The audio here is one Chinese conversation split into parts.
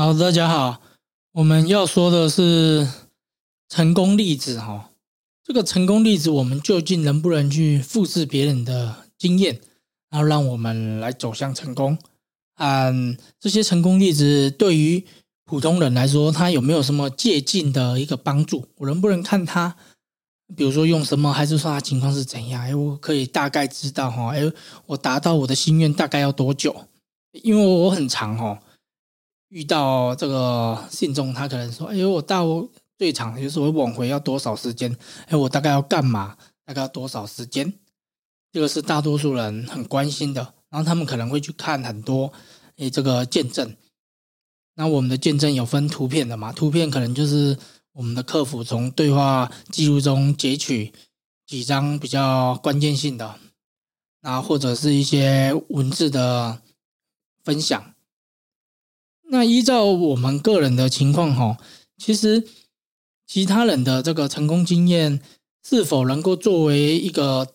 好，大家好，我们要说的是成功例子哈。这个成功例子，我们究竟能不能去复制别人的经验，然后让我们来走向成功？嗯，这些成功例子对于普通人来说，他有没有什么借鉴的一个帮助？我能不能看他，比如说用什么，还是说他情况是怎样？哎，我可以大概知道哈。哎，我达到我的心愿大概要多久？因为我很长哈。遇到这个信众，他可能说：“哎呦，我到最长就是我往回要多少时间？哎，我大概要干嘛？大概要多少时间？”这个是大多数人很关心的。然后他们可能会去看很多哎，这个见证。那我们的见证有分图片的嘛？图片可能就是我们的客服从对话记录中截取几张比较关键性的，那或者是一些文字的分享。那依照我们个人的情况哈，其实其他人的这个成功经验是否能够作为一个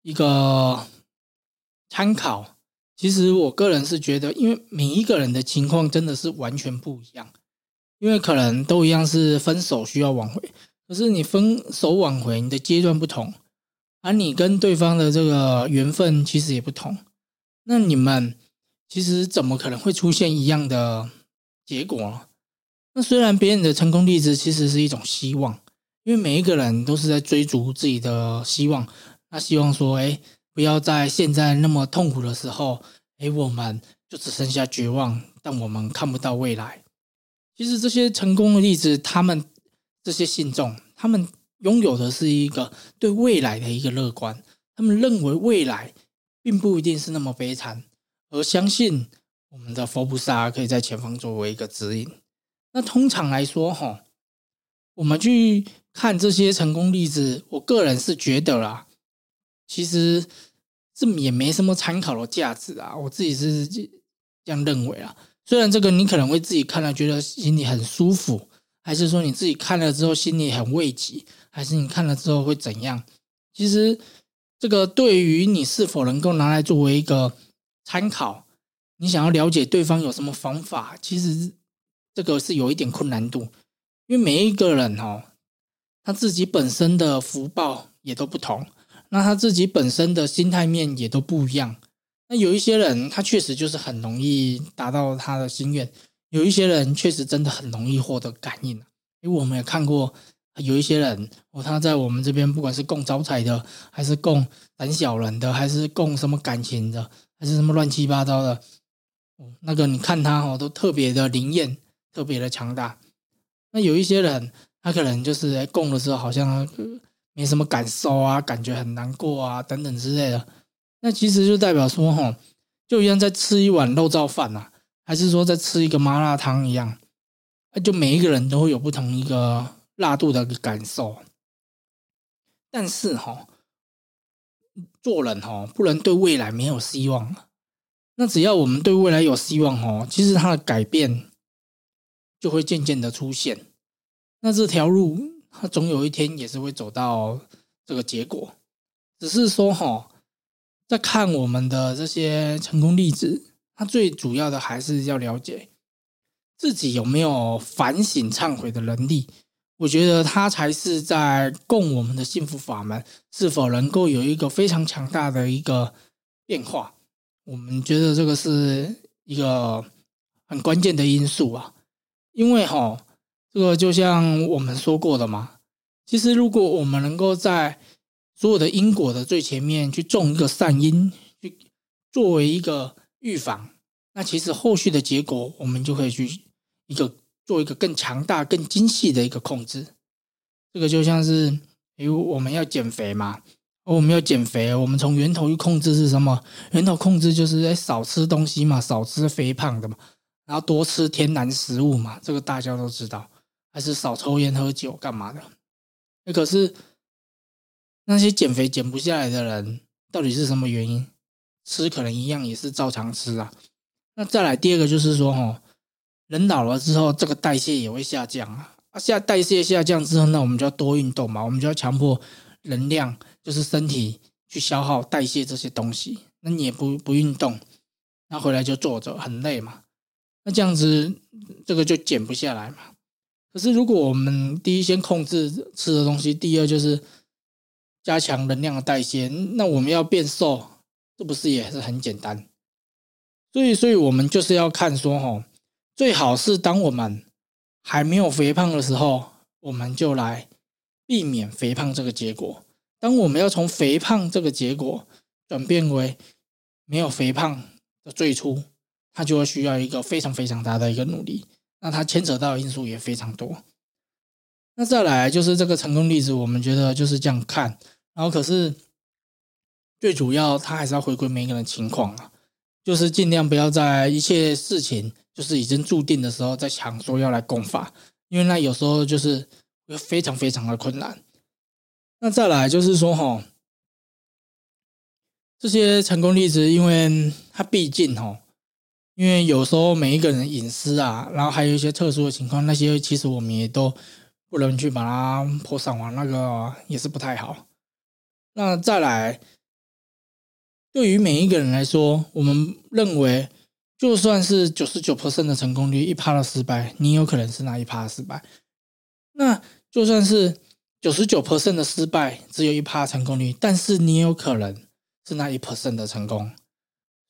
一个参考？其实我个人是觉得，因为每一个人的情况真的是完全不一样，因为可能都一样是分手需要挽回，可是你分手挽回你的阶段不同，而你跟对方的这个缘分其实也不同，那你们。其实怎么可能会出现一样的结果？那虽然别人的成功例子其实是一种希望，因为每一个人都是在追逐自己的希望。那希望说，哎，不要在现在那么痛苦的时候，哎，我们就只剩下绝望，但我们看不到未来。其实这些成功的例子，他们这些信众，他们拥有的是一个对未来的一个乐观，他们认为未来并不一定是那么悲惨。而相信我们的佛菩萨可以在前方作为一个指引。那通常来说，哈，我们去看这些成功例子，我个人是觉得啦，其实这也没什么参考的价值啊。我自己是这样认为啊。虽然这个你可能会自己看了觉得心里很舒服，还是说你自己看了之后心里很慰藉，还是你看了之后会怎样？其实这个对于你是否能够拿来作为一个。参考，你想要了解对方有什么方法，其实这个是有一点困难度，因为每一个人哦，他自己本身的福报也都不同，那他自己本身的心态面也都不一样。那有一些人，他确实就是很容易达到他的心愿；有一些人确实真的很容易获得感应。因为我们也看过有一些人哦，他在我们这边，不管是供招财的，还是供胆小人的，还是供什么感情的。还是什么乱七八糟的，那个你看他哦，都特别的灵验，特别的强大。那有一些人，他可能就是在供的时候好像没什么感受啊，感觉很难过啊，等等之类的。那其实就代表说，哈，就像在吃一碗肉燥饭呐，还是说在吃一个麻辣烫一样，就每一个人都会有不同一个辣度的感受。但是哈。做人哦，不能对未来没有希望。那只要我们对未来有希望哦，其实它的改变就会渐渐的出现。那这条路，它总有一天也是会走到这个结果。只是说哈，在看我们的这些成功例子，它最主要的还是要了解自己有没有反省、忏悔的能力。我觉得它才是在供我们的幸福法门是否能够有一个非常强大的一个变化。我们觉得这个是一个很关键的因素啊，因为哈，这个就像我们说过的嘛，其实如果我们能够在所有的因果的最前面去种一个善因，去作为一个预防，那其实后续的结果我们就可以去一个。做一个更强大、更精细的一个控制，这个就像是，比如我们要减肥嘛，我们要减肥，我们从源头去控制是什么？源头控制就是哎，少吃东西嘛，少吃肥胖的嘛，然后多吃天然食物嘛，这个大家都知道。还是少抽烟喝酒干嘛的？那可是那些减肥减不下来的人，到底是什么原因？吃可能一样也是照常吃啊。那再来第二个就是说，哈。人老了之后，这个代谢也会下降啊。啊，下代谢下降之后，那我们就要多运动嘛。我们就要强迫能量，就是身体去消耗代谢这些东西。那你也不不运动，那回来就坐着很累嘛。那这样子这个就减不下来嘛。可是如果我们第一先控制吃的东西，第二就是加强能量的代谢，那我们要变瘦，这不是也是很简单？所以，所以我们就是要看说，吼，最好是当我们还没有肥胖的时候，我们就来避免肥胖这个结果。当我们要从肥胖这个结果转变为没有肥胖的最初，它就会需要一个非常非常大的一个努力。那它牵扯到的因素也非常多。那再来就是这个成功例子，我们觉得就是这样看。然后可是最主要，它还是要回归每个人的情况啊，就是尽量不要在一切事情就是已经注定的时候再想说要来攻法，因为那有时候就是会非常非常的困难。那再来就是说哈，这些成功例子，因为它毕竟哈。因为有时候每一个人隐私啊，然后还有一些特殊的情况，那些其实我们也都不能去把它 po 上网，那个也是不太好。那再来，对于每一个人来说，我们认为，就算是九十九 percent 的成功率，一趴的失败，你有可能是那一趴失败。那就算是九十九 percent 的失败，只有一趴成功率，但是你有可能是那一 percent 的成功，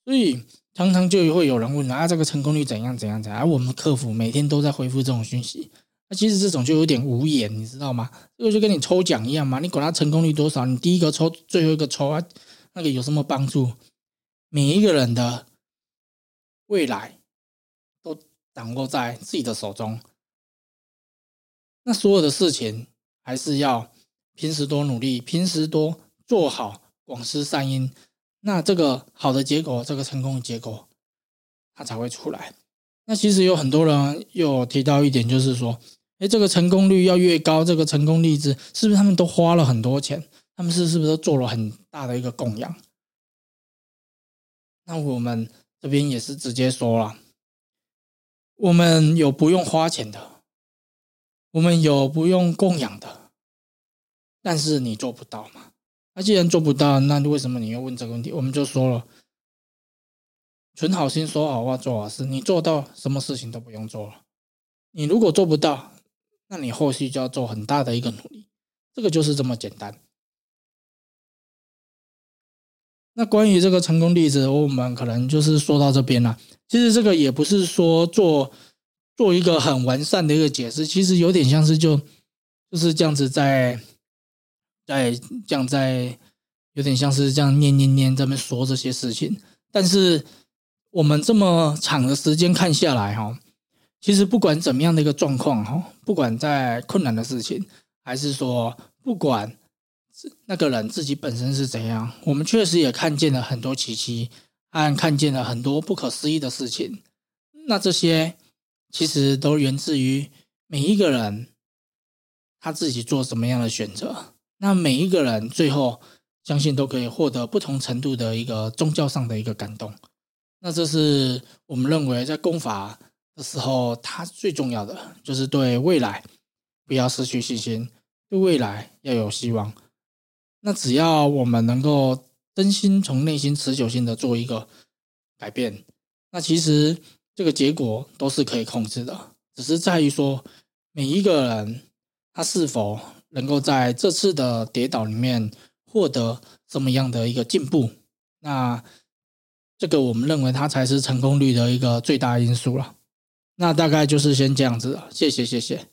所以。常常就会有人问啊，这个成功率怎样怎样怎样？而我们客服每天都在回复这种讯息，那其实这种就有点无言，你知道吗？这个就跟你抽奖一样嘛，你管它成功率多少，你第一个抽，最后一个抽啊，那个有什么帮助？每一个人的未来都掌握在自己的手中，那所有的事情还是要平时多努力，平时多做好，广施善因。那这个好的结果，这个成功的结果，它才会出来。那其实有很多人又提到一点，就是说，哎，这个成功率要越高，这个成功例子是不是他们都花了很多钱？他们是是不是都做了很大的一个供养？那我们这边也是直接说了，我们有不用花钱的，我们有不用供养的，但是你做不到嘛？那既然做不到，那为什么你要问这个问题？我们就说了，存好心，说好话，做好事。你做到，什么事情都不用做了。你如果做不到，那你后续就要做很大的一个努力。这个就是这么简单。那关于这个成功例子，我们可能就是说到这边了。其实这个也不是说做做一个很完善的一个解释，其实有点像是就就是这样子在。在这样在有点像是这样念念念，在那说这些事情，但是我们这么长的时间看下来哈，其实不管怎么样的一个状况哈，不管在困难的事情，还是说不管那个人自己本身是怎样，我们确实也看见了很多奇迹，还看见了很多不可思议的事情。那这些其实都源自于每一个人他自己做什么样的选择。那每一个人最后相信都可以获得不同程度的一个宗教上的一个感动。那这是我们认为在功法的时候，它最重要的就是对未来不要失去信心，对未来要有希望。那只要我们能够真心从内心持久性的做一个改变，那其实这个结果都是可以控制的，只是在于说每一个人他是否。能够在这次的跌倒里面获得这么样的一个进步，那这个我们认为它才是成功率的一个最大因素了。那大概就是先这样子了，谢谢谢谢。